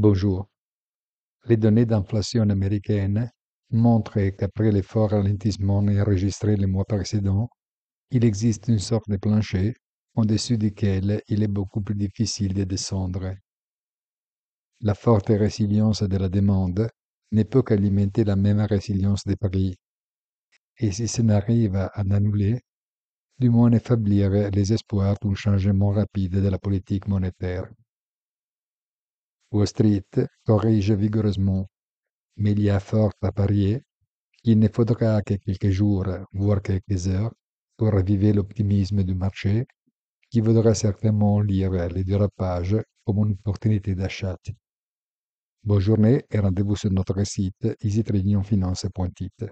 Bonjour. Les données d'inflation américaine montrent qu'après les forts ralentissements enregistrés les mois précédents, il existe une sorte de plancher en-dessus duquel il est beaucoup plus difficile de descendre. La forte résilience de la demande ne peut qu'alimenter la même résilience des prix. Et si ce n'arrive à annuler, du moins affaiblir les espoirs d'un changement rapide de la politique monétaire. Wall Street corrige vigoureusement, mais il y a fort à parier qu'il ne faudra que quelques jours, voire quelques heures, pour raviver l'optimisme du marché, qui voudra certainement lire les dérapages comme une opportunité d'achat. Bonne journée et rendez-vous sur notre site easytradingfinance.it.